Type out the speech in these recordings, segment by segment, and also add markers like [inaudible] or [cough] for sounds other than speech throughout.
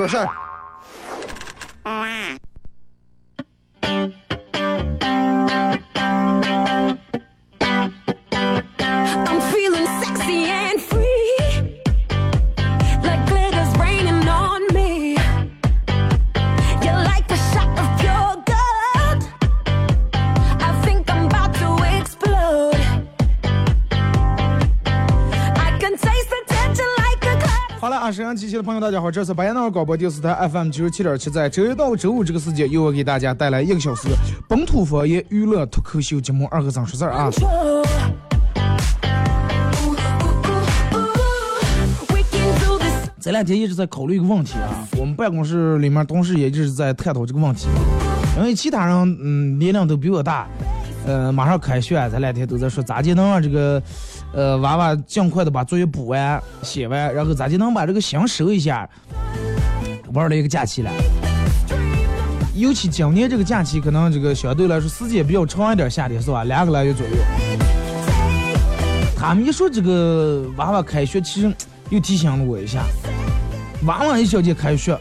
说事儿。机器的朋友，大家好，这是白彦淖尔广播电视台 FM 九十七点七，在周一到周五这个时间，由我给大家带来一个小时本土方言娱乐脱口秀节目《二和尚说事》啊。这两天一直在考虑一个问题啊，我们办公室里面同事也一直在探讨这个问题，因为其他人嗯年龄都比我大，呃马上开学，这两天都在说咋就能让这个呃娃娃尽快的把作业补完写完，然后咱就能把这个心收一下，玩了一个假期了。尤其今年这个假期，可能这个相对来说时间比较长一点，夏天是吧？两个来月左右。他们一说这个娃娃开学，其实又提醒了我一下，娃娃一小节开学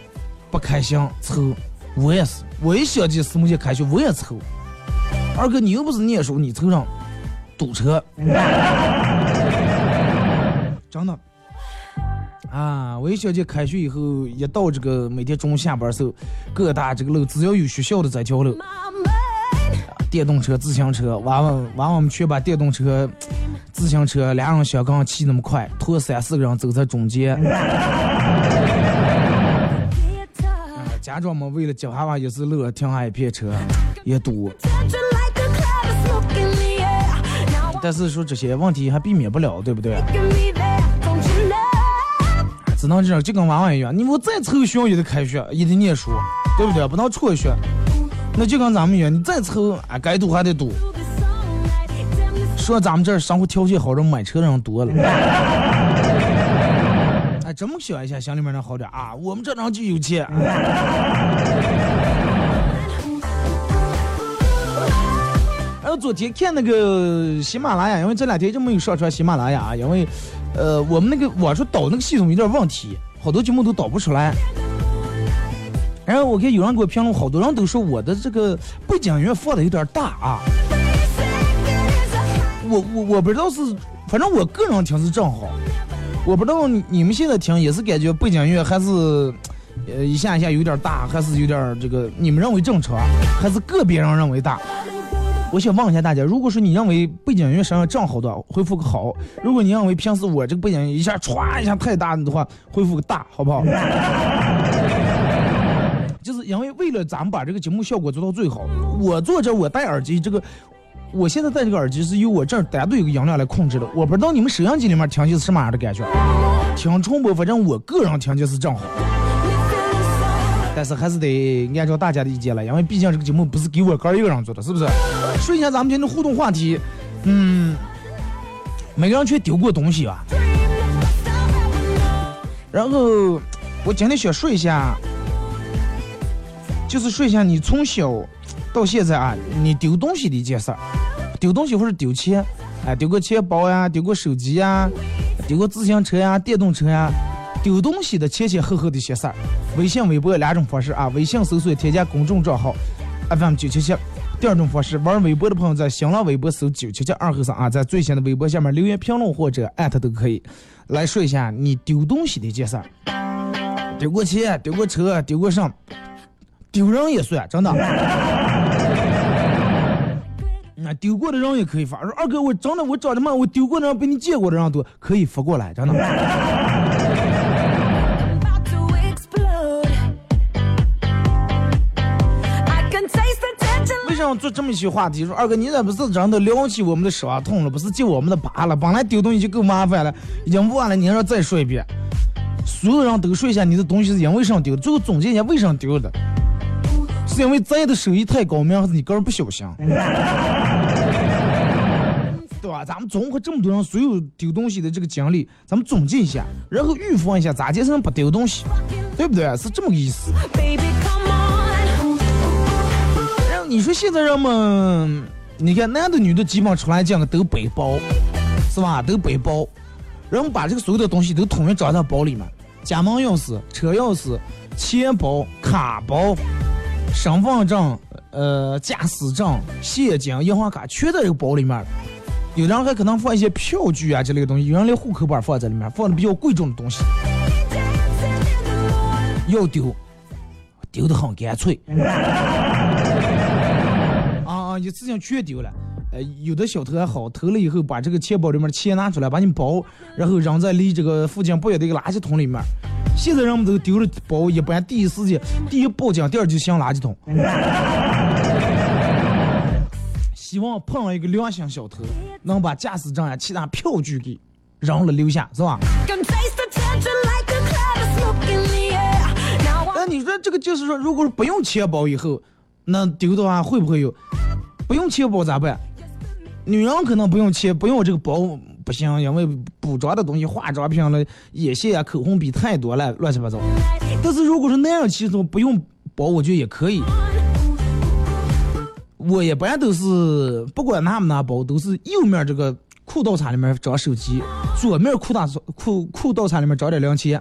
不开心愁，我也是，我一小节四母节开学我也愁。二哥，你又不是念书，你愁上堵车，真的。啊！我一小节开学以后，一到这个每天中午下班时候，各大这个路只要有学校的在交流，电动车、自行车，娃娃娃娃们全把电动车、自行车俩人相杠骑那么快，拖三四个人走在中间。[laughs] 家长们为了接娃娃也是乐，停下一片车，也堵。但是说这些问题还避免不了，对不对？只能这样，就跟娃娃一样，你我再凑学也得开学，也得念书，对不对？不能辍学。那就跟咱们一样，你再凑，啊，该堵还得堵。说咱们这儿生活条件好，人买车的人多了。[laughs] 哎，这么想一下，乡里面能好点啊。我们这人就有钱。[laughs] 然后昨天看那个喜马拉雅，因为这两天就没有上传喜马拉雅啊，因为，呃，我们那个网上导那个系统有点问题，好多节目都导不出来。然后我看有人给我评论，好多人都说我的这个背景音乐放的有点大啊。我我我不知道是，反正我个人听是正好，我不知道你你们现在听也是感觉背景音乐还是，呃一下一下有点大，还是有点这个你们认为正常，还是个别人认为大？我想问一下大家，如果说你认为背景音乐声音正好的，回复个好；如果你认为平时我这个背景音一下歘一下太大的话，回复个大，好不好？[laughs] 就是因为为了咱们把这个节目效果做到最好，我坐着我戴耳机，这个我现在戴这个耳机是由我这儿单独有个音量来控制的，我不知道你们收音机里面听起是什么样的感觉，听重播，反正我个人听起是正好，但是还是得按照大家的意见来，因为毕竟这个节目不是给我哥一个人做的，是不是？说一下咱们今天的互动话题，嗯，每个人去丢过东西吧，然后我今天想说一下。就是说一下你从小到现在啊，你丢东西的一件事儿，丢东西或者丢钱，哎，丢个钱包呀，丢个手机呀，丢个自行车呀、电动车呀，丢东西的前前后后的一些事儿。微信、微博两种方式啊，微信搜索添加公众账号 FM 九七七。第二种方式，玩微博的朋友在新浪微博搜九七七二和三啊，在最新的微博下面留言评论或者艾特都可以，来说一下你丢东西的一件事儿，丢过钱、丢过车、丢过什丢人也算，真的。[laughs] 那丢过的人也可以发，说二哥，我真的我长这么，我丢过的人比你见过的人多，可以发过来，真的。做这么一些话题？说二哥，你咋不是真的撩起我们的伤痛了，不是揭我们的疤了？本来丢东西就够麻烦了，已经忘了，你还要再说一遍。所有人都说一下你的东西是因为什么丢的，最后总结一下为什么丢的，是因为咱的手艺太高明，还是你个人不小心？对吧？咱们综合这么多人所有丢东西的这个经历，咱们总结一下，然后预防一下咋节省不丢东西，对不对？是这么个意思。你说现在人们，你看男的女的基本上出来讲都背包，是吧？都背包，人们把这个所有的东西都统一装在包里面，家门钥匙、车钥匙、钱包、卡包、身份证、呃驾驶证、现金、银行卡全在这个包里面。有的人还可能放一些票据啊之类的东西，有人连户口本放在里面，放的比较贵重的东西。要丢，丢的很干脆。一次性全丢了。呃，有的小偷还好，偷了以后把这个钱包里面的钱拿出来，把你包，然后扔在离这个附近不远的一个垃圾桶里面。现在人们都丢了包，一般第一时间第一报警，第二就向垃圾桶。[laughs] 希望碰上一个良心小偷，能把驾驶证啊、其他票据给扔了留下，是吧那你说这个就是说，如果是不用钱包以后，那丢的话会不会有？不用钱包咋办？女人可能不用钱，不用这个包不行，因为补妆的东西、化妆品了、眼线啊、口红笔太多了，乱七八糟。但是如果是男人，其实不用包，我觉得也可以。我一般都是不管拿不拿包，都是右面这个裤兜叉里面装手机，左面裤裆裤裤兜叉里面装点零钱。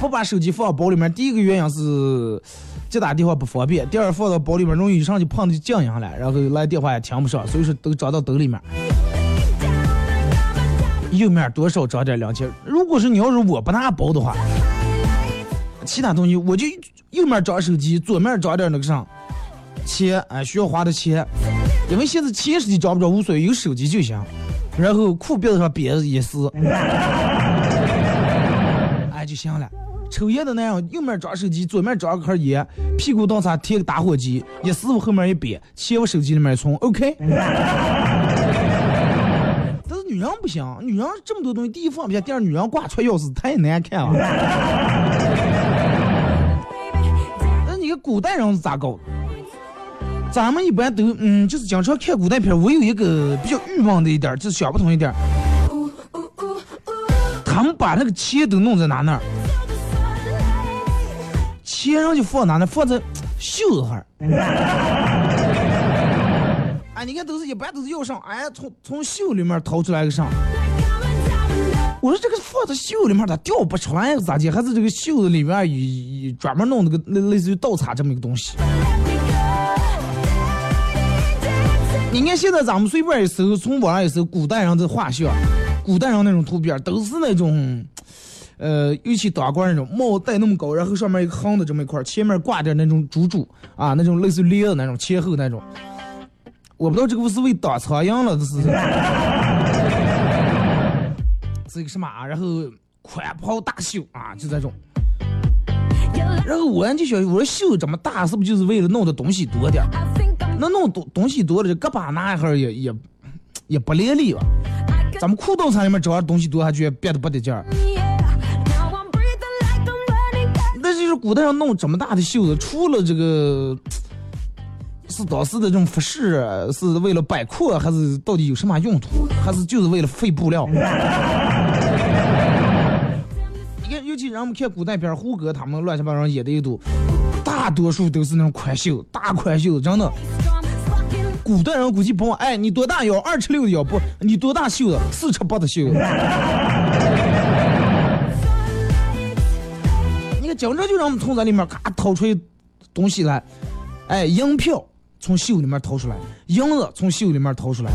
不把手机放包里面，第一个原因是接打电话不方便，第二放到包里面容易一上去碰就静音了，然后来电话也听不上，所以说都装到兜里面。右面多少装点零钱。如果是你要是我不拿包的话，其他东西我就右面装手机，左面装点那个啥钱，哎，需要花的钱，因为现在钱实际装不着无所谓，有手机就行。然后裤边子上别一撕，哎就行了。抽烟的那样，右面装手机，左面装个盒烟，屁股当上贴个打火机，一师傅后面一别，钱我手机里面一存，OK。[laughs] 但是女人不行，女人这么多东西，第一放不下，第二女人挂串钥匙太难看了。[laughs] 那你看古代人是咋搞？咱们一般都嗯，就是经常看古代片，我有一个比较郁闷的一点，就是想不通一点儿，他们把那个钱都弄在哪那儿？钱人就放哪呢？放在 [tsk] 袖子上儿。[laughs] 哎，你看都是一般都是要上，哎，从从袖里面掏出来个上。我说这个放在袖里面它掉不出来咋地？还是这个袖子里面有有专门弄那个类类似于倒插这么一个东西？你看现在咱们随便一搜，从网上一搜古代人的画像，古代人那种图片都是那种，呃，尤其大褂那种帽戴那么高，然后上面一个横的这么一块，前面挂点那种珠珠啊，那种类似于链子那种前后那种。我不知道这个是为挡苍蝇了，这是是一个什么啊？然后宽袍大袖啊，就这种。然后我就想，我说袖这么大，是不是就是为了弄的东西多点？那弄东东西多了，这胳膊那一会儿也也也不连理吧？咱们裤兜子里面只要东西多，还觉得憋得不得劲儿。是古代人弄这么大的袖子，除了这个是当时的这种服饰，是为了摆阔，还是到底有什么用途？还是就是为了费布料？[laughs] 你看，尤其让我们看古代片，胡歌他们乱七八糟演的一都，大多数都是那种宽袖，大宽袖子，真的。古代人估计不，哎，你多大腰？二尺六的腰不？你多大袖子？四尺八的袖子。你看，经常就让我们从这里面咔掏出东西来，哎，银票从袖里面掏出来，银子从袖里面掏出来，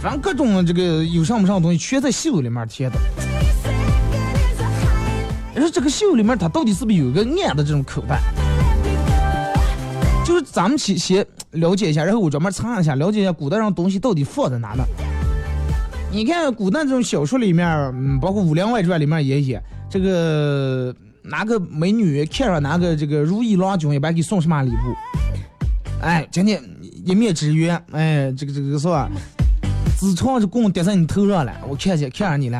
反正各种这个有上不上的东西全在袖里面贴的。你说这个袖里面它到底是不是有一个暗的这种口袋？就是咱们先先了解一下，然后我专门查一下，了解一下古代上东西到底放在哪呢？你看古代这种小说里面，嗯，包括《武林外传》里面也写，这个哪个美女看上哪个这个如意郎君，一般给送什么礼物？哎，今天一面之缘，哎，这个这个是吧？自创这棍跌在你头上了，我看见看上你了，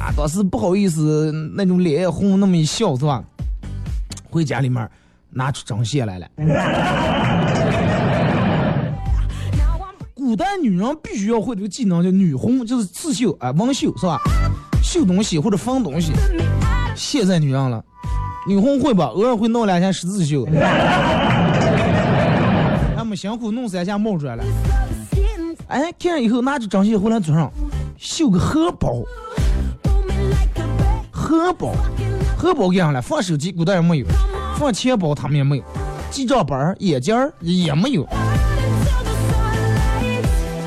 啊，当时不好意思，那种脸红，那么一笑是吧？回家里面拿出针线来了。[laughs] 古代女人必须要会这个技能，叫女红，就是刺绣啊，纹绣是吧？绣东西或者缝东西。现在女人了，女红会吧？偶尔会弄两下十字绣。[laughs] 他们辛苦弄三下冒出来了。哎，看了以后拿着针线回来桌上绣个荷包，荷包，荷包干啥了？放手机，古代也没有；放钱包，他们也没有；记账本儿、眼镜儿也没有。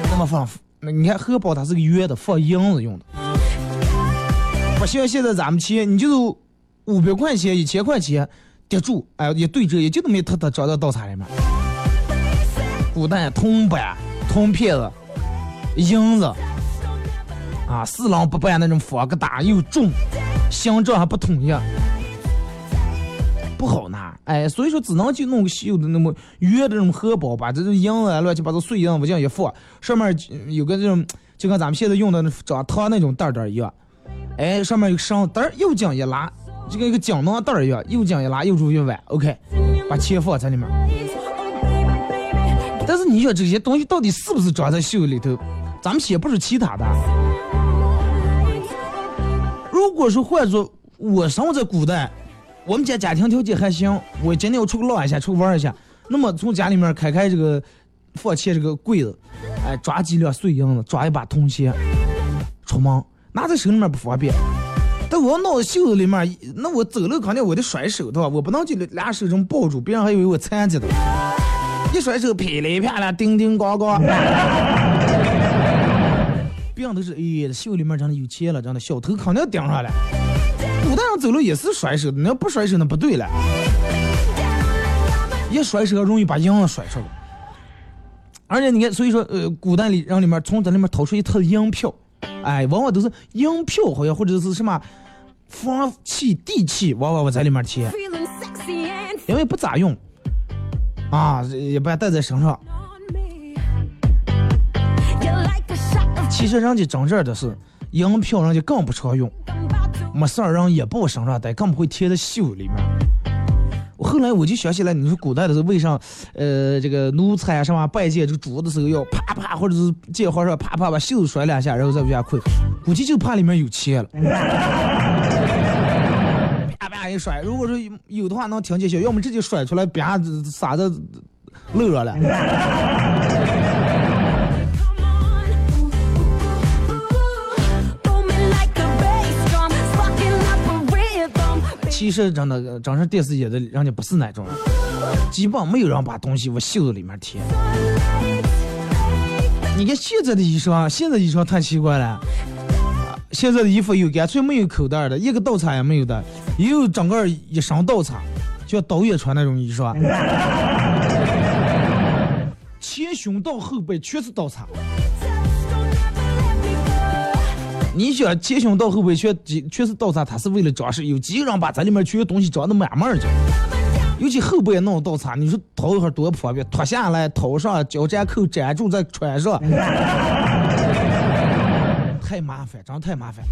那么放，那你看荷包它是个圆的，放银子用的。不像现在咱们钱，你就是五百块钱、一千块钱叠住，哎，也对折，也就那么一坨坨装到刀叉里面。古代铜板、铜片子、银子，啊，四郎不办那种方疙瘩又重，形状还不统一，不好拿。哎，所以说只能就弄个绣的那么圆的那种荷包，把这种银子啊乱七八糟碎银子往这样一放，上面有个这种，就跟咱们现在用的那长糖那种袋袋一样。哎，上面有个绳袋儿，又紧一拉，就跟一个锦囊袋一样，又紧一拉，右住又弯。OK，把钱放在里面。但是你说这些东西到底是不是装在袖里头？咱们先不是其他的。如果说换做我生活在古代，我们家家庭条件还行，我今天要出去浪一下，出去玩一下，那么从家里面开开这个放钱这个柜子，哎，抓几两碎银子，抓一把铜钱，出门拿在手里面不方便。但我要弄在袖子里面，那我走路肯定我得甩手对吧？我不能就俩手这么抱住，别人还以为我残疾的。一甩手噼里啪啦，叮叮咣咣。[laughs] 别人都是哎，袖里面真的有钱了，真的小偷肯定盯上了。古代人走路也是甩手的，你要不甩手那不对了。一甩手容易把银子甩出来。而且你看，所以说呃，古代里人里面从这里面掏出一沓银票，哎，往往都是银票，好像或者是什么房契、地契，往往我在里面贴，因为不咋用。啊，也不带在身上。其实人家真正的是银票，人家更不常用，没事儿人也不往身上带，更不会贴在袖里面。后来我就想起来，你说古代的时候为啥，呃，这个奴才啊什么拜见这个主的时候要啪啪，或者是见皇上啪啪把袖子甩两下，然后再往下跪，估计就怕里面有钱了。啪啪一甩，如果说有的话能听见响，要么直接甩出来，啪撒在漏上了。其实真的，真是电视演的，人家不是那种人，基本没有人把东西往袖子里面贴。你看现在的衣裳，现在衣裳太奇怪了。现在的衣服有干脆没有口袋的，一个倒插也没有的，也有整个一身倒插，就像导演穿那种衣裳，[laughs] 前胸到后背全是倒插。你想前胸到后背全全是倒插，它是为了装饰，有几个人把这里面全东西装的满满的，尤其后背弄倒插，你说掏一会儿多不方便，脱下来套上脚粘扣粘住再穿上。[laughs] 太麻烦，真太麻烦。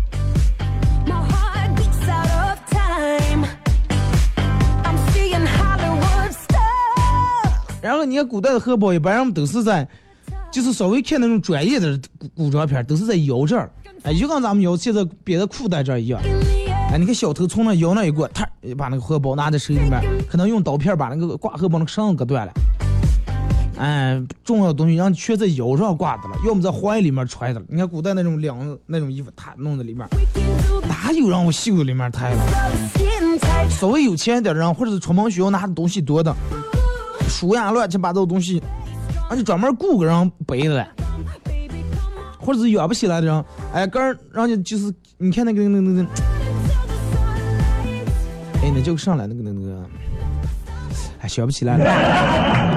然后你看古代的荷包，一般人们都是在，就是稍微看那种专业的古古装片，都是在腰这儿，哎，就跟咱们腰现在别的裤带这儿一样。哎，你看小偷从那腰那一过，他把那个荷包拿在手里面，可能用刀片把那个挂荷包那个绳子割断了。哎，重要东西让全在腰上挂的了，要么在怀里面揣的了。你看古代那种领那种衣服，他弄在里面，哪有让我袖子里面抬了？稍微有钱一点的人，或者是出门需要拿的东西多的，书呀乱七八糟东西，而且专门雇个人背的了，或者是养不起来的人，哎，个人人家就是你看那个那个那个，哎，那就上来那个那个，哎，学不起来了。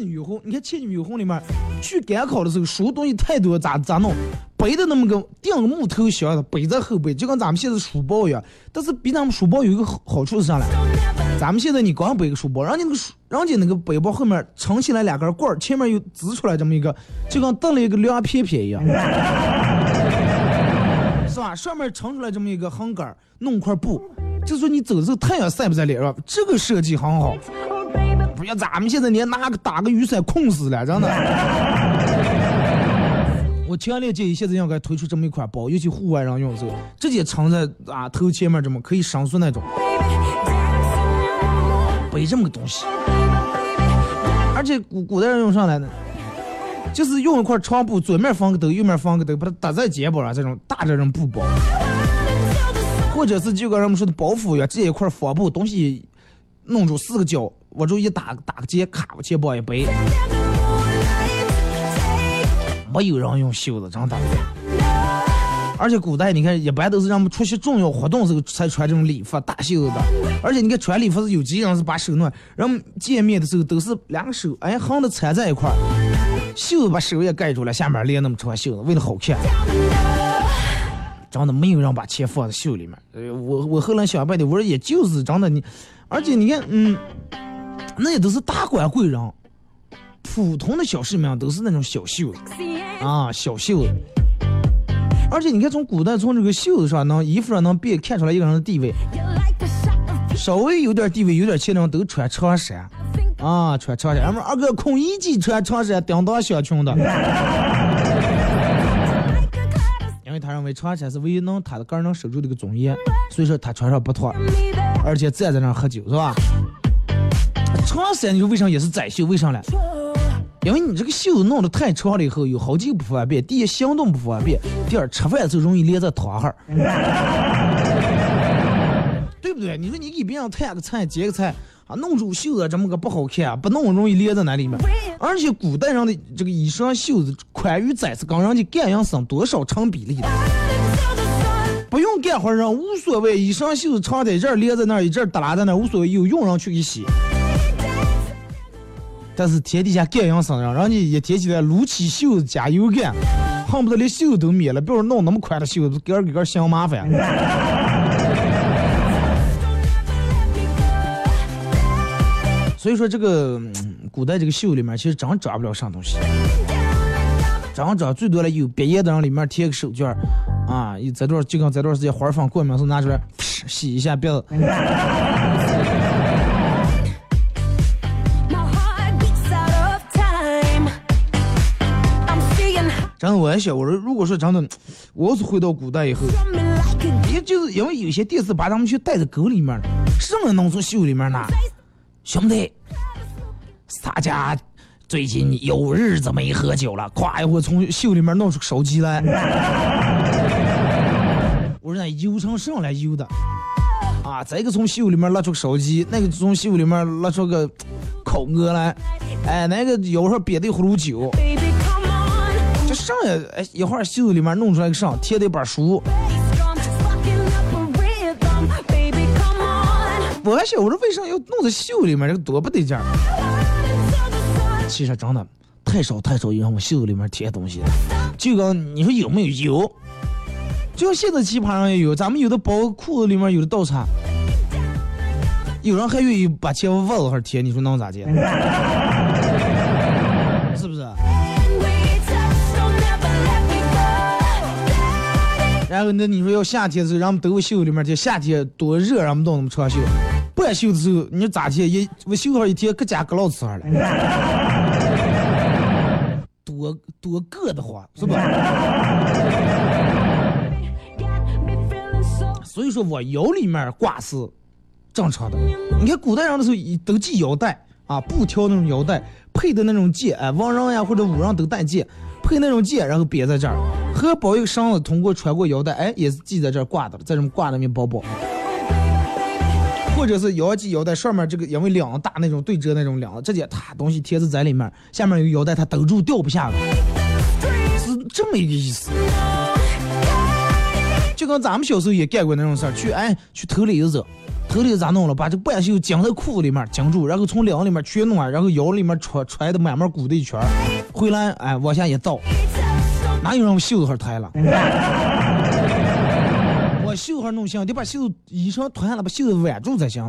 倩女幽魂，你看倩女幽魂里面去赶考的时候，书东西太多，咋咋弄？背的那么个钉个木头箱子，背在后背，就跟咱们现在书包一样。但是比咱们书包有一个好好处是啥嘞？咱们现在你光背个书包，人家那个书，人家那个背包后面撑起来两根棍儿，前面又支出来这么一个，就跟蹬了一个凉片片一样。[laughs] 是吧？上面撑出来这么一个横杆，弄块布，就说你走的时候太阳晒不在脸上，这个设计很好。不像咱们现在连拿个打个雨伞困死了，真的。[laughs] 我强烈建议现在应该推出这么一款包，尤其户外人用的时候，直接撑在啊头前面这么可以伸缩那种，背这么个东西。而且古古代人用上来呢，就是用一块长布，左面放个兜，右面放个兜，把它搭在肩膀上，这种大这种布包，或者是就跟人们说的包袱一样，直接一块方布，东西弄出四个角，我就一打，打个结，卡往肩膀一背，没有人用袖子，真的。而且古代你看，一般都是让我们出席重要活动时候才穿这种礼服大袖子的。而且你看穿礼服是有几人是把手弄，人们见面的时候都是两个手哎横的缠在一块儿，袖子把手也盖住了，下面连那么长袖子，为了好看。真的没有人把钱放在袖里面。呃，我我后来想半天，我说也就是真的你，而且你看，嗯，那也都是大官贵人，普通的小市民都是那种小袖子啊，小袖子。而且你看，从古代从这个袖子上能衣服上能辨看出来一个人的地位，稍微有点地位、有点钱的人都穿长衫啊，穿长衫。俺们二哥孔乙己穿长衫，叮当响穷的，因为他认为长衫是唯一能他的个人能守住这个尊严，所以说他穿上不脱，而且站在那儿喝酒是吧？长衫你说为啥也是窄袖？为啥嘞？因为你这个袖子弄得太长了以后，有好几个不方便：第一，行动不方便；第二，吃饭的时候容易连在汤哈，[laughs] 对不对？你说你给别人摊个菜、接个菜啊，弄出袖子这么个不好看，不弄容易连在那里面。而且古代人的这个衣裳袖子宽与窄是跟人家干样生多少成比例的。不用干活人无所谓，衣裳袖子长在这儿连在那儿，一阵耷拉在那儿无所谓，有用人去给洗。但是天底下干养生人，人家一天起来撸起袖子加油干，恨不得连袖都灭了，别说弄那么宽的袖子，给儿给个嫌麻烦。[laughs] 所以说这个、古代这个袖里面其实真抓不了啥东西，真抓最多了有毕业的人里面贴个手绢儿啊，这段就跟这段时间花儿放过敏时候拿出来洗一下鼻子。真的我还想，我说如果说真的，[tsk] 我要是回到古代以后。也就是因为有些电视把他们去带在沟里面了，什么能从袖里面拿？兄弟，咱家最近有日子没喝酒了，咵一会从袖里面弄出手机来，[laughs] 我说那油成上来油的，啊，这个从袖里面拿出个手机，那个从袖里面拿出个烤鹅来，哎，那个有时候憋的葫芦酒，上也哎一会儿袖子里面弄出来个上，贴的一本书。我还想，我说为啥要弄在袖里面？这个多不得劲儿。其实真的太少太少有人往袖子里面贴东西了。就跟你说有没有有？就像现在棋盘上也有，咱们有的包裤子里面有的倒插，有人还愿意把钱往袜子上贴，你说能咋接？[laughs] 然后那你说要夏天的时候，让我们都往袖里面贴，夏天多热，让我们都那么长袖。半袖的时候，你咋贴？一我袖上一贴，搁家搁老瓷上了。[laughs] 多多硌得慌，是吧？所以说我腰里面挂是正常的。你看古代人的时候都系腰带啊，布条那种腰带，配的那种戒，哎，王人呀或者武人都戴戒，配那种剑，然后别在这儿，荷包一个绳子通过穿过腰带，哎，也是系在这儿挂的，在这么挂那面包包。或者是腰系腰带上面这个因为两个大那种对折那种两个，直接它东西贴着在里面，下面有腰带，它兜住掉不下来，是这么一个意思。就跟咱们小时候也干过那种事儿，去哎去偷栗子，偷栗子咋弄了？把这半袖绞在裤子里面绞住，然后从领里面全弄完，然后腰里面揣揣的满满鼓的一圈，回来哎往下一倒，哪有人袖子上抬了？[laughs] 我袖子上弄行，得把袖子衣裳脱下来，把袖子挽住才行。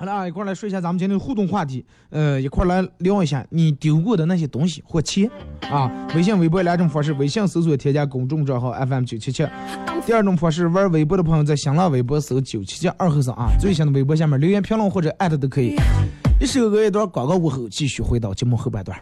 好了啊，一块来说一下咱们今天的互动话题，呃，一块来聊一下你丢过的那些东西或钱啊。微信、微博两种方式，微信搜索添加公众账号 FM 九七七，第二种方式玩微博的朋友在新浪微博搜九七七二后三啊，最新的微博下面留言评论或者艾特都可以。一首歌一段广告过后，继续回到节目后半段。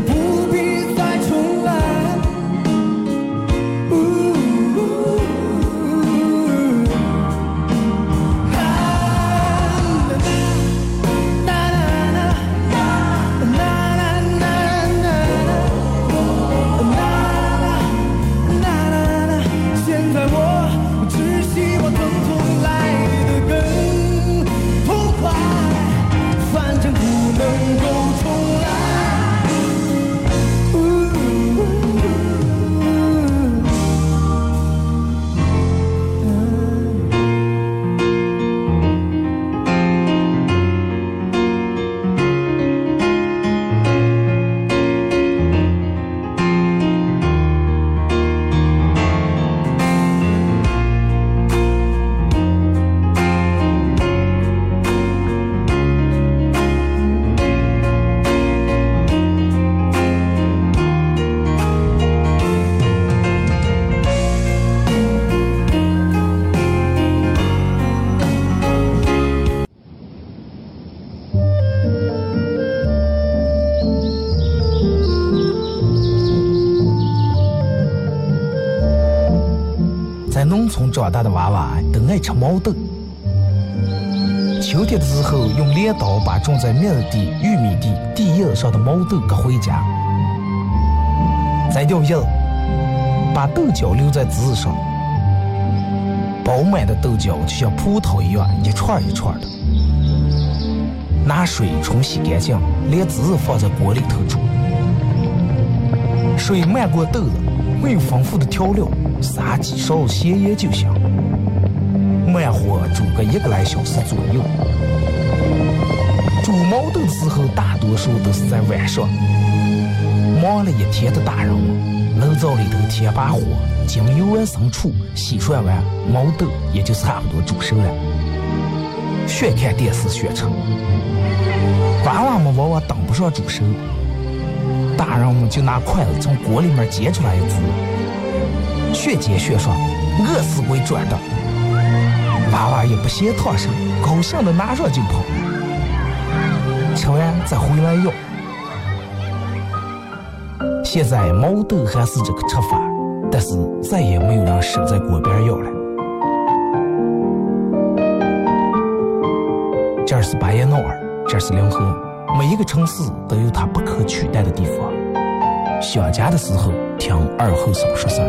不长大的娃娃都爱吃毛豆。秋天的时候，用镰刀把种在麦地、玉米地地叶上的毛豆割回家，摘掉叶，把豆角留在枝上，饱满的豆角就像葡萄一样，一串一串的。拿水冲洗干净，连籽放在锅里头煮。水漫过豆子，没有丰富的调料，撒几勺咸盐就行。慢火煮个一个来小时左右。煮毛豆的时候，大多数都是在晚上。忙了一天的大人们，炉灶里头添把火，将油完生醋，洗涮完，毛豆也就差不多煮熟了。学看电视学成，娃娃们往往等不上煮熟，大人们就拿筷子从锅里面夹出来一只，学煎学涮，饿死鬼转的。娃娃也不嫌烫手，高兴的拿上就跑，吃完再回来要。现在毛豆还是这个吃法，但是再也没有人守在锅边要了。这是巴彦淖尔，这是临河，每一个城市都有它不可取代的地方。想家的时候，听二后生说事儿。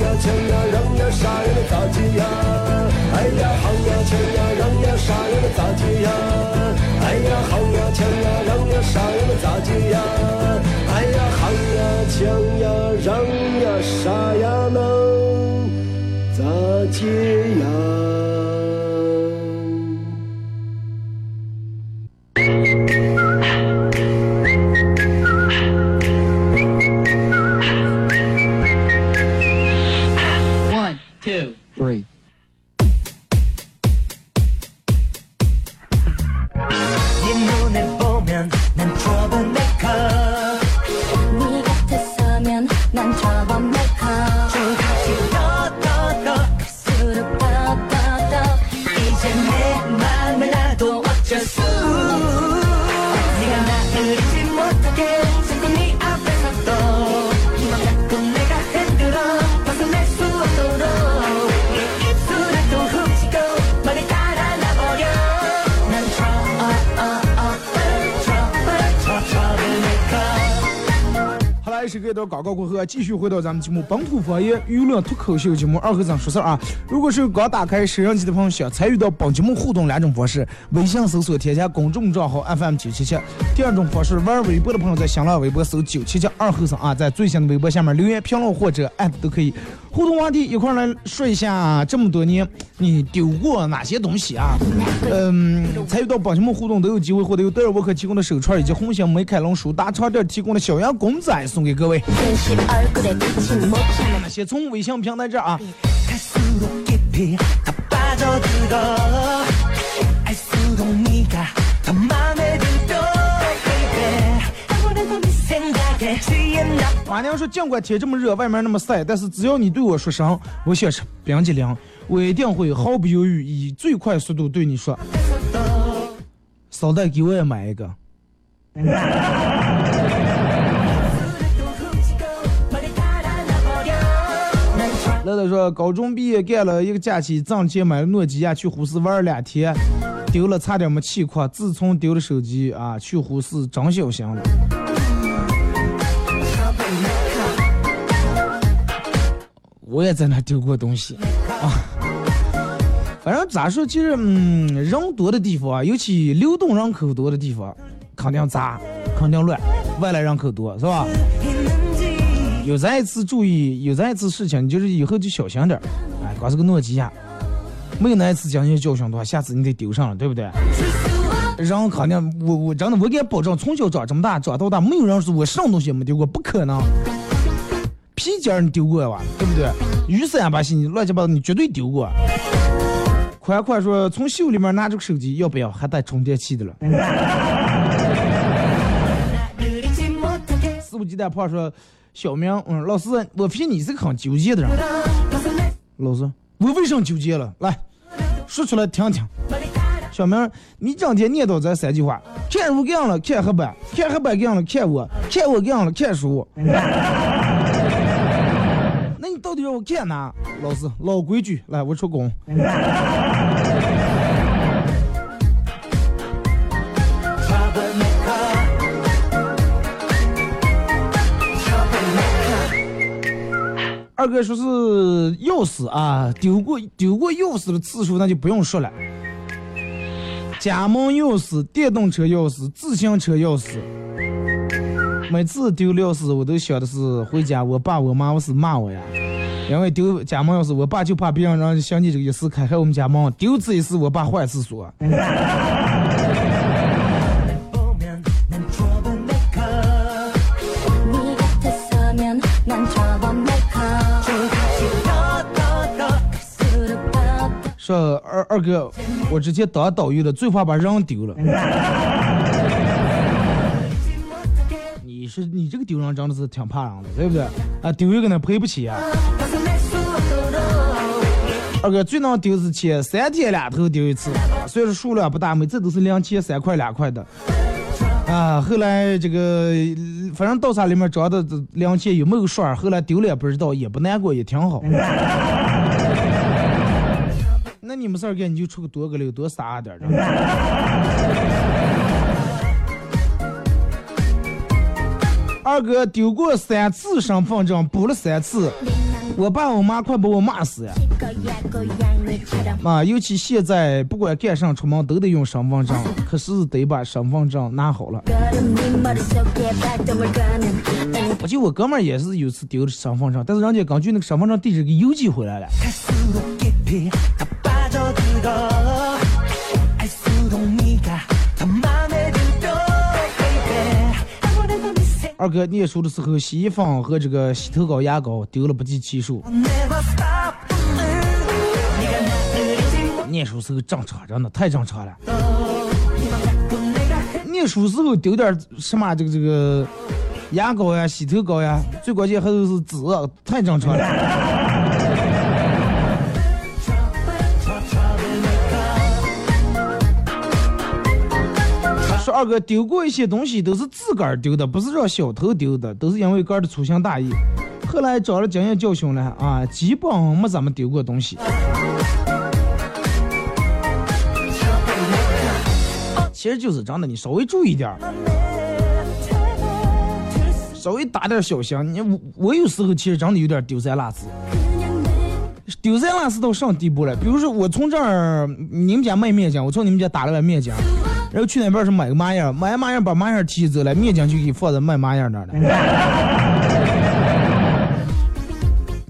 呀抢呀让呀杀呀的咋接呀？哎呀好呀抢呀让呀杀呀的咋接呀？哎呀好呀抢呀让呀杀呀的咋接呀？哎呀好呀抢呀让呀杀呀能咋接？呀段广告过后啊，继续回到咱们节目本土方言娱乐脱口秀节目二和尚说事儿啊。如果是刚打开摄像机的朋友，想参与到本节目互动两种方式：微信搜索添加公众账号 FM 九七七；第二种方式，玩微博的朋友在新浪微博搜九七七二和尚啊，在最新的微博下面留言评论或者艾特都可以。互动话题，一块来说一下这么多年你丢过哪些东西啊？嗯，参与到宝熊们互动都有机会获得由德尔沃克提供的手串，以及红星美凯龙舒达超店提供的小羊公仔送给各位。先从微信平台这儿啊。马娘说：“尽管天这么热，外面那么晒，但是只要你对我说声，我想吃冰激凌，我一定会毫不犹豫，以最快速度对你说，捎带给我也买一个。”乐乐说：“高中毕业干了一个假期，挣钱买了诺基亚，去呼市玩两天，丢了差点没气垮。自从丢了手机啊，去呼市真小心了。”我也在那丢过东西啊。反正咋说，就是嗯，人多的地方啊，尤其流动人口多的地方，肯定杂，肯定乱，外来人口多，是吧？有咱一次注意，有咱一次事情，就是以后就小心点。哎，光是个诺基亚，没有那一次讲些教训的话，下次你得丢上了，对不对？人肯定，我我真的，我敢保证，从小长这么大，长到大，没有人说我什么东西没丢过，不可能。皮筋儿你丢过吧，对不对？雨伞把戏你乱七八糟，你绝对丢过。宽宽说从袖里面拿出个手机，要不要？还带充电器的了。[laughs] 肆无忌惮胖说小明，嗯，老师，我发现你是个很纠结的人。老师，我为什么纠结了？来，说出来听听。小明，你整天念叨这三句话：看书干了，看黑板；看黑板干了，看我；看我干了，看书。到底让我看哪？老师，老规矩，来，我出工。二哥说是钥匙啊，丢过丢过钥匙的次数那就不用说了。家门钥匙、电动车钥匙、自行车钥匙，每次丢钥匙我都想的是回家，我爸我妈我是骂我呀，因为丢家门钥匙，我爸就怕别人让像你这个意思开开我们家门，丢次一次我爸换厕所。说二二哥，我之前当导游的，最怕把人丢了。是你这个丢人真的是挺怕人的，对不对？啊，丢一个呢赔不起啊。二哥最能丢是钱，三天两头丢一次，虽然数量不大，每次都是两钱三块两块的。啊，后来这个反正倒茶里面装的两钱有没有数，后来丢了也不知道，也不难过，也挺好。[laughs] 那你没事儿干，你就出个多个六，多撒点儿二哥丢过三次身份证，补了三次，我爸我妈快把我骂死呀！妈，尤其现在不管干啥出门都得用身份证，可是得把身份证拿好了。我记得我哥们儿也是有次丢了身份证，但是人家根据那个身份证地址给邮寄回来了。二哥念书的时候，洗衣粉和这个洗头膏、牙膏丢了不计其数。念书时候正常，真的太正常了。念书时候丢点什么这个这个牙膏呀、洗头膏呀，最关键还都是纸，太正常了。二哥丢过一些东西都是自个儿丢的，不是让小偷丢的，都是因为个儿的粗心大意。后来长了经验教训了啊，基本没怎么丢过东西。其实就是真的，你稍微注意点儿，稍微打点小心。你我我有时候其实真的有点丢三落四，丢三落四到什么地步了？比如说我从这儿你们家卖面筋，我从你们家打了碗面筋，然后去那边是买个麻样，买麻样把麻样提走了，面筋就给放在卖麻样那儿了。[laughs]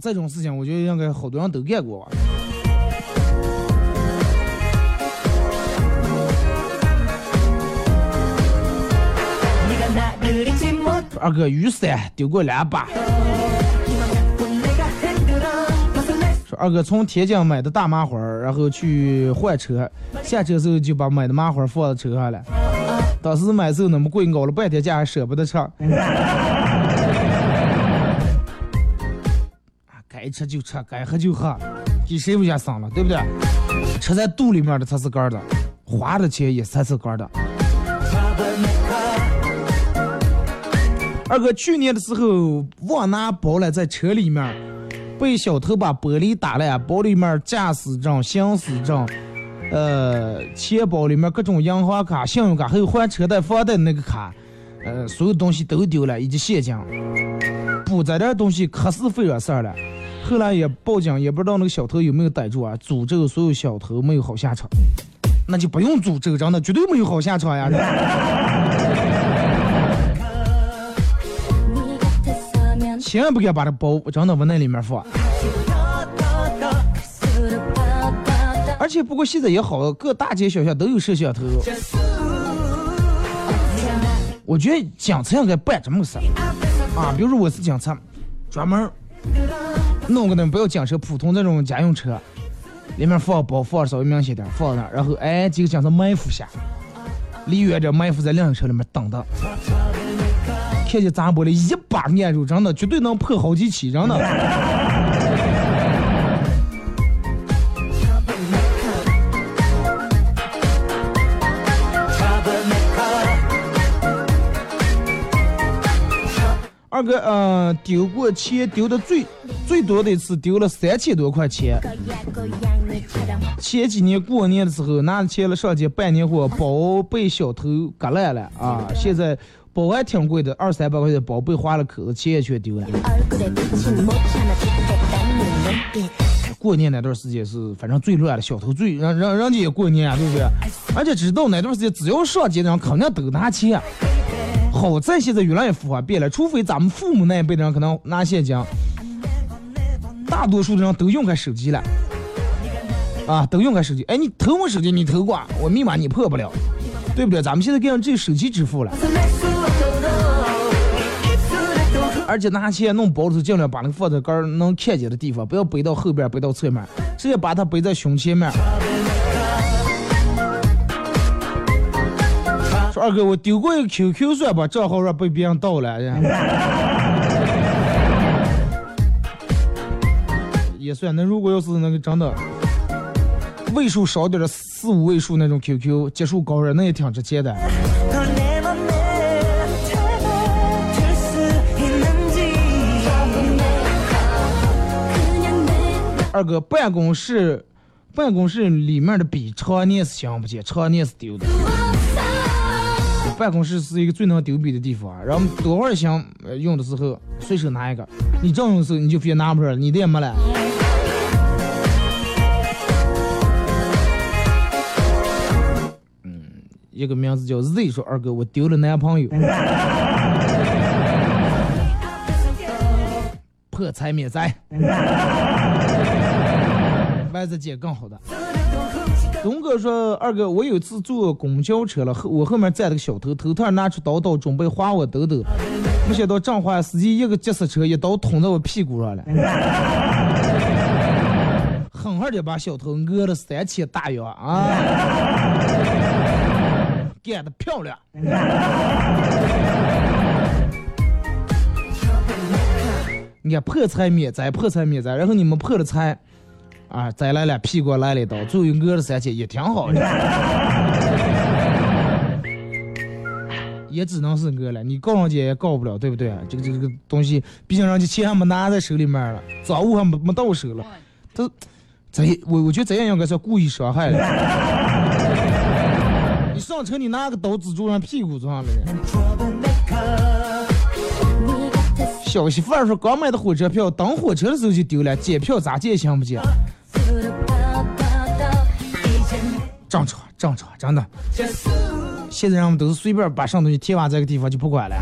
这种事情我觉得应该好多人都干过吧。二哥雨伞丢过两把。二哥从天津买的大麻花，然后去换车，下车时候就把买的麻花放在车上了。当时买时候那么贵，熬了半天价还舍不得吃。[laughs] 啊，该吃就吃，该喝就喝，给谁不嫌省了，对不对？吃在肚里面的才是干的，花的钱也才是干的。二哥去年的时候忘拿包了，在车里面被小偷把玻璃打了，包里面驾驶证、行驶证，呃，钱包里面各种银行卡、信用卡，还有还车贷、房贷那个卡，呃，所有东西都丢了，以及现金。不在这东西可是费了事儿了，后来也报警，也不知道那个小偷有没有逮住啊。诅咒所有小偷没有好下场，那就不用诅咒，真的绝对没有好下场呀。千万不敢把这包真的往那里面放。而且不过现在也好，各大街小巷都有摄像头。我觉得警察应该办这么个事啊，比如说我是警察，专门弄个那不要警车，普通那种家用车，里面放包放稍微明显点，放那，然后哎几个警察埋伏下，离远点埋伏在辆车里面等着，看见咱玻璃一把按住，真的绝对能破好几起，真的。二哥，呃，丢过钱丢的最最多的一次丢了三千多块钱。前几年过年的时候拿着钱了上街办年货，包被小偷割烂了啊！现在包还挺贵的，二三百块钱包被划了口子，钱也全丢了。过年那段时间是反正最乱的，小偷最让让人家也过年啊，对不对？而且知道那段时间只要上街的人肯定都拿钱。好在现在越来越佛变了，除非咱们父母那一辈的人可能拿现金，大多数的人都用开手机了，啊，都用开手机。哎，你偷我手机，你偷过，我密码你破不了，对不对？咱们现在给人这手机支付了，而且拿钱弄包里头，尽量把那个放在杆能看见的地方，不要背到后边，背到侧面，直接把它背在胸前面。说二哥，我丢过一个 QQ 算吧，账号让被别人盗了。也算，那如果要是那个真的位数少点的四五位数那种 QQ，结束高人，那也挺值钱的。二哥，办公室办公室里面的笔常年是想不见，常年是丢的。办公室是一个最能丢笔的地方，然后多会儿想用的时候随手拿一个，你正用的时候你就别拿不出来，你的也没了。嗯，一个名字叫 Z 说二哥，我丢了男朋友，[laughs] 破财免灾，外子捡更好的。东哥说：“二哥，我有次坐公交车了，后我后面站了个小偷，头头拿出刀刀准备划我兜兜，没想到正划司机一个急刹车，一刀捅在我屁股上了，狠狠的把小偷讹了三千大洋啊！干得漂亮！你看破财免灾，破财免灾，然后你们破了财。”啊，再来了，屁股来了一刀，最后讹了三千，也挺好的，也只能是讹了，你告人家也告不了，对不对？这个这个东西，毕竟人家钱还没拿在手里面了，赃物还没没到手了，他这我我觉得这样应该是故意伤害了。[laughs] 你上车你拿个刀指住人屁股上了。小媳妇儿说刚买的火车票，等火车的时候就丢了，检票咋检行不检？正常，正常，真的。现在人们都是随便把上东西贴完这个地方就不管了，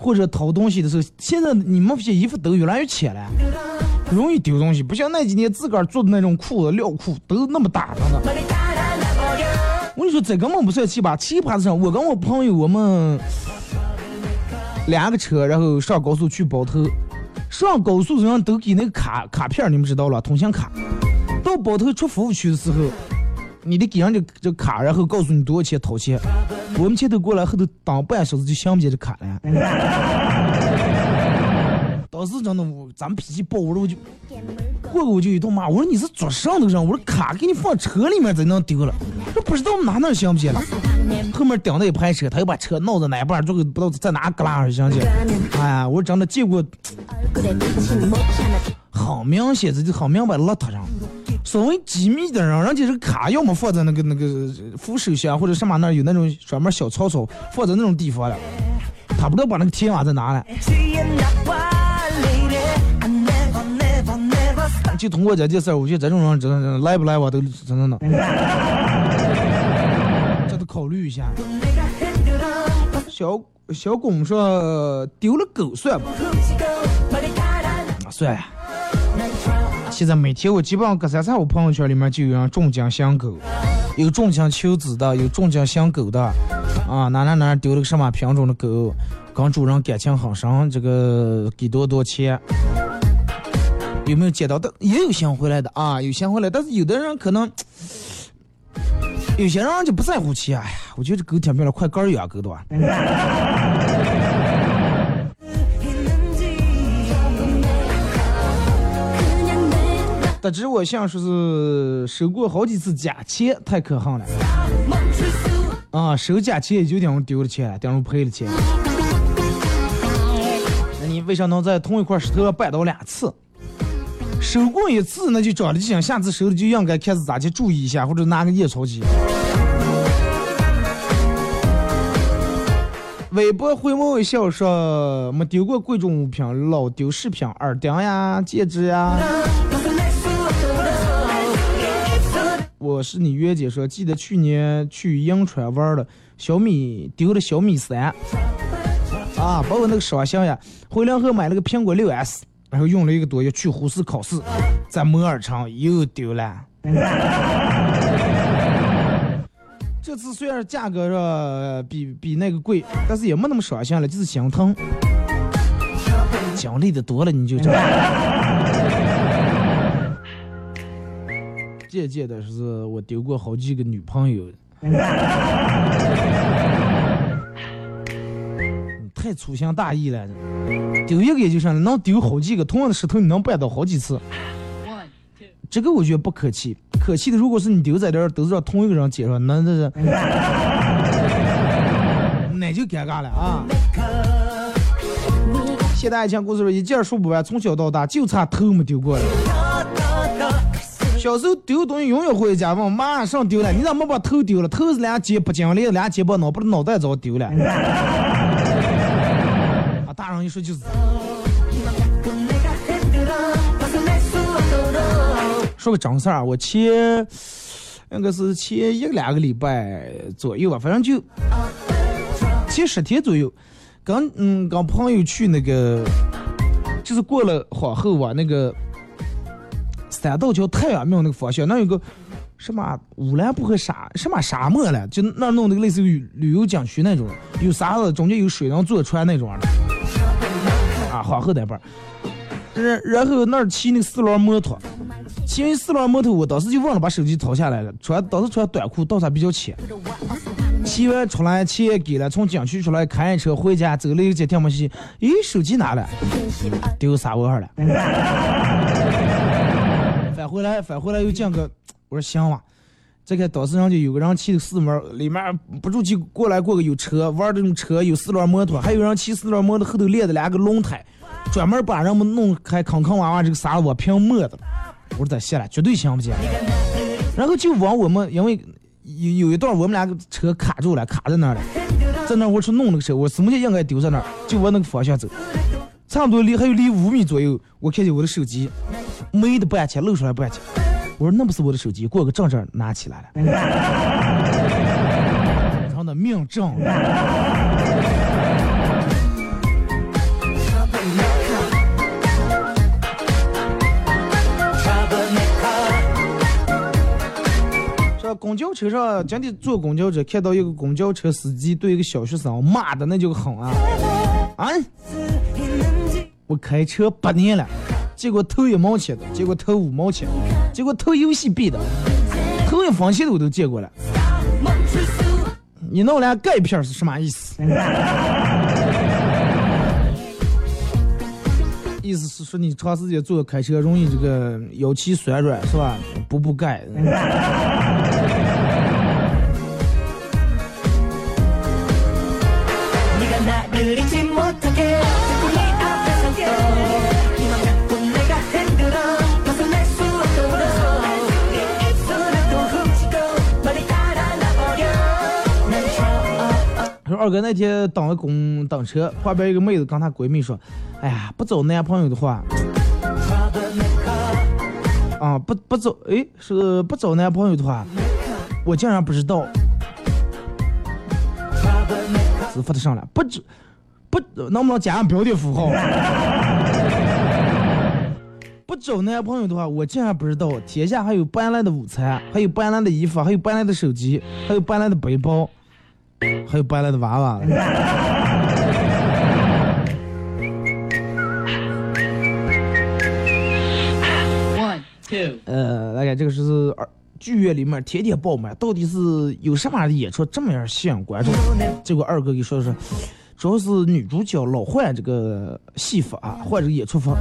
或者掏东西的时候，现在你们这些衣服都越来越浅了，容易丢东西，不像那几年自个儿做的那种裤子料裤都那么大，真的。我跟你说，这根本不算奇葩，奇葩的是我跟我朋友我们两个车，然后上高速去包头，上高速人都给那个卡卡片，你们知道了，通行卡。到包头出服务区的时候。你得给人家这卡，然后告诉你多少钱掏钱。我们前头过来，后头等半小时就想不起这卡了。[laughs] 当时真的，我咱们脾气暴，我说我就过个我就一通骂。我说你是做啥的人？我说卡给你放车里面咋能丢了？这不知道哪哪想不起了。后面顶着一排车，他又把车闹在哪半，最后不知道在哪旮旯上想起。哎呀，我真的见过，很明显，这就很明白，邋遢上。稍微机密的人，人家这个卡要么放在那个那个扶手箱或者什么那儿有那种专门小槽槽，放在那种地方了，他不知道把那个铁网在哪了。就通过这件事儿，我觉得这种人真的来不来我都真的能，这都考虑一下。小小巩说丢了狗算吧。算呀。现在每天我基本上隔三差五朋友圈里面就有人中奖相狗，有中奖求子的，有中奖相狗的，啊哪哪哪丢了个什么品种的狗，跟主人感情很深，这个给多多钱。有没有捡到的？也有想回来的啊，有想回来，但是有的人可能，有些人就不在乎钱。哎呀，我觉得这狗挺漂亮，快杆儿养狗的吧。得知我像说是收过好几次假钱，太可恨了。啊，收假钱也就等于丢了钱，等于赔了钱。那你为啥能在同一块石头上绊倒两次？收过一次，那就长了记性，下次收了就应该开始咋去注意一下，或者拿个验钞机。微博回眸一笑说没丢过贵重物品，老丢饰品，耳钉呀、戒指呀。我是你月姐说，记得去年去银川玩了，小米丢了小米三，啊，把我那个双星呀，回来后买了个苹果六 S，然后用了一个多月去呼市考试，在摩尔城又丢了。[laughs] 这次虽然价格说比比那个贵，但是也没那么伤心了，就是心疼。经历的多了你就知道。渐渐的是我丢过好几个女朋友。你太粗心大意了，丢一个也就算了，能丢好几个，同样的石头你能绊倒好几次。这个我觉得不可气，可气的如果是你丢在这儿都是让同一个人捡上，那这是，[laughs] 那就尴尬了啊。现代爱情故事一件说不完，从小到大就差头没丢过了。小时候丢东西永远回家问妈上丢了，[laughs] 你咋没把头丢了？头是俩肩不经历，俩肩膀脑，不是脑袋早丢了。[laughs] 啊，大人一说就是。说个正事儿啊，我前应该是前一两个礼拜左右吧，反正就前十天左右，跟嗯跟朋友去那个，就是过了皇后吧那个三道桥太阳庙那个方向，那有个什么乌兰布和沙什么沙漠了，就那弄那个类似于旅游景区那种，有沙子，中间有水能坐船那种的，啊皇后那边。然然后那儿骑那个四轮摩托，骑完四轮摩托，我当时就忘了把手机掏下来了，穿当时穿短裤，倒啥比较浅。骑完出来钱给了，从景区出来开车回家，走了一节天没戏，咦，手机拿了，丢沙窝上了。返回来，返回来又见个，[tsk] 我说行吧。这个当时人就有个人骑四门，里面不住骑过来过个有车，玩这种车有四轮摩托，还有人骑四轮摩托后头连着两个轮胎。专门把人们弄开坑坑洼洼这个啥我平没的，我说咋卸了，绝对行不行。然后就往我们，因为有有一段我们俩个车卡住了，卡在那儿了，在那儿我去弄那个车，我什么就应该丢在那儿，就往那个方向走。差不多离还有离五米左右，我看见我的手机没的半截露出来半截，我说那不是我的手机，过个证证拿起来了，[laughs] 然后呢命正。这公交车上，今天坐公交车看到一个公交车司机对一个小学生骂的那就狠啊！啊！我开车八年了，结果投一毛钱的，结果投五毛钱，结果投游戏币的，投一分钱的我都见过了。你弄俩钙片是什么意思？[laughs] 意思是说你长时间坐开车容易这个腰膝酸软是吧？补补钙。二哥那天等个公等车，旁边一个妹子跟她闺蜜说：“哎呀，不找男朋友的话，啊不不找，哎是不找男朋友的话，我竟然不知道。”字发的上来，不知不能不能加上标点符号？[laughs] 不找男朋友的话，我竟然不知道天下还有搬来的午餐，还有搬来的衣服，还有搬来的手机，还有搬来的背包，还有搬来的娃娃了。呃，大概这个是二剧院里面天天爆满，到底是有什么样的演出这么样吸引观众？结果二哥给说的是，主要是女主角老换这个戏服啊，换这个演出服，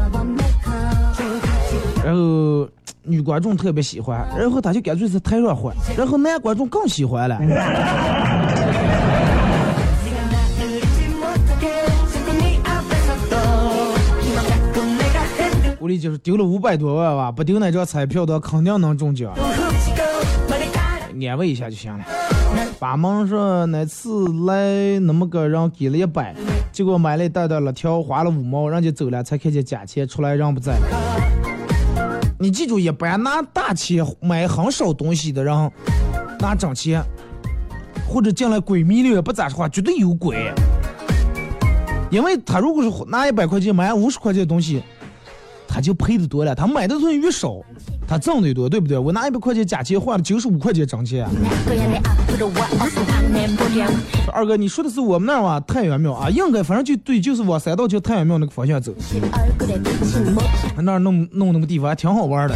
然后女观众特别喜欢，然后他就干脆在台上换，然后男观众更喜欢了。屋里就是丢了五百多万吧，不丢那张彩票的肯定能中奖，安慰一下就行了。把门说那次来那么个人给了一百，结果买了一袋袋辣条花了五毛，人家走了才看见假钱出来人不在。你记住，一般拿大钱买很少东西的人，拿真钱或者进来鬼迷里面不咋说话，绝对有鬼。因为他如果是拿一百块钱买五十块钱的东西，他就赔的多了。他买的东西越少，他挣的越多，对不对？我拿一百块钱假钱换了九十五块钱真钱。二哥，你说的是我们那儿哇太原庙啊？应该反正就对，就是往三道桥太原庙那个方向走。那儿弄弄那个地方还挺好玩的。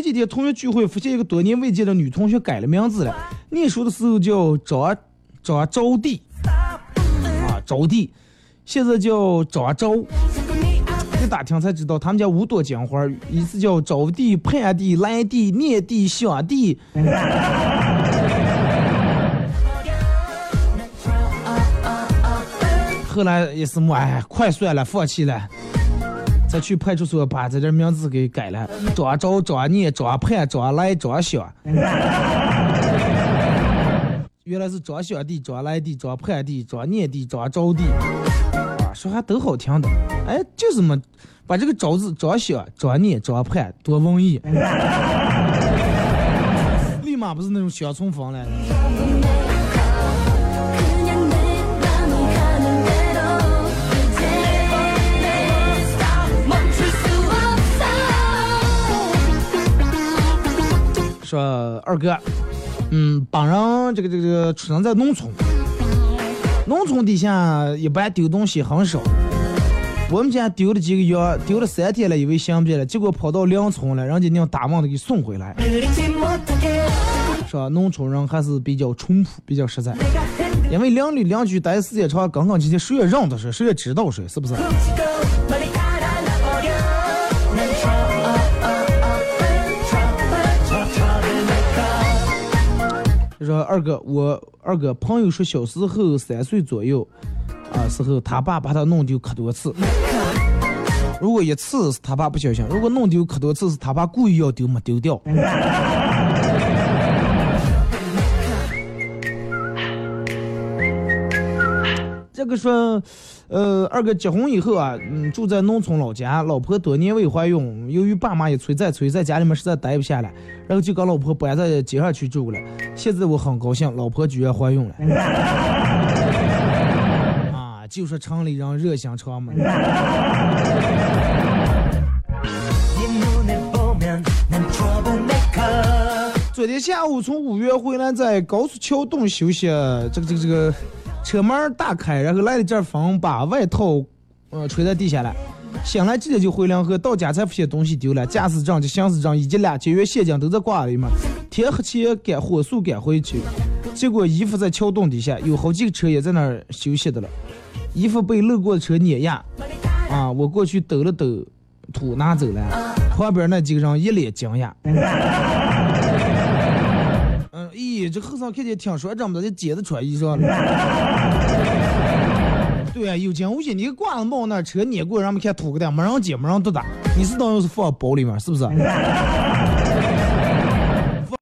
前几天同学聚会，发现一个多年未见的女同学改了名字了。念书的时候叫张张招娣，啊招娣，现在叫张招。一打听才知道，他们家五朵金花，一次叫招娣、盼娣、来娣、念娣、想娣。[laughs] 后来也是么，哎，快算了，放弃了。再去派出所把这点名字给改了，张昭、张念、张盼、张来、张想。原来是张想娣、张来娣、张盼娣、张念娣、张招娣，啊，说还都好听的。哎，就是么，把这个招字张想、张念、张盼多文艺，[laughs] 立马不是那种乡村风了。说二哥，嗯，本人这个这个出生在农村，农村底下一般丢东西很少。我们家丢了几个羊，丢了三天了，以为行不了，结果跑到梁村了，人家娘打网的给送回来。是吧？农村人还是比较淳朴，比较实在。因为邻里邻居待时间长，刚刚今天谁也认得谁，谁也知道谁，是不是？二哥，我二哥朋友说小时候三岁左右，啊时候他爸把他弄丢可多次。如果一次是他爸不小心，如果弄丢可多次是他爸故意要丢没丢掉。这个说，呃，二哥结婚以后啊，嗯，住在农村老家，老婆多年未怀孕，由于爸妈也催再催，在家里面实在待不下来，然后就跟老婆搬在街上去住了。现在我很高兴，老婆居然怀孕了。[laughs] 啊，就说城里人热心肠嘛。昨天下午从五岳回来，在高速桥洞休息，这个这个这个车门儿大开，然后来了阵风，把外套呃吹在地下了。醒来直接就回梁河，到家才发现东西丢了，驾驶证、及行驶证以及俩节约现金都在挂里面。天黑前赶火速赶回去，结果衣服在桥洞底下，有好几个车也在那儿休息的了，衣服被路过的车碾压，啊，我过去抖了抖土拿走了，旁边那几个人一脸惊讶。这后生看见听说这么多，就接着穿衣裳了。[laughs] 对啊，有惊无险，你挂了帽那车碾过，人们看吐个蛋，没人捡，没人多打，你是当又是放包里面，是不是？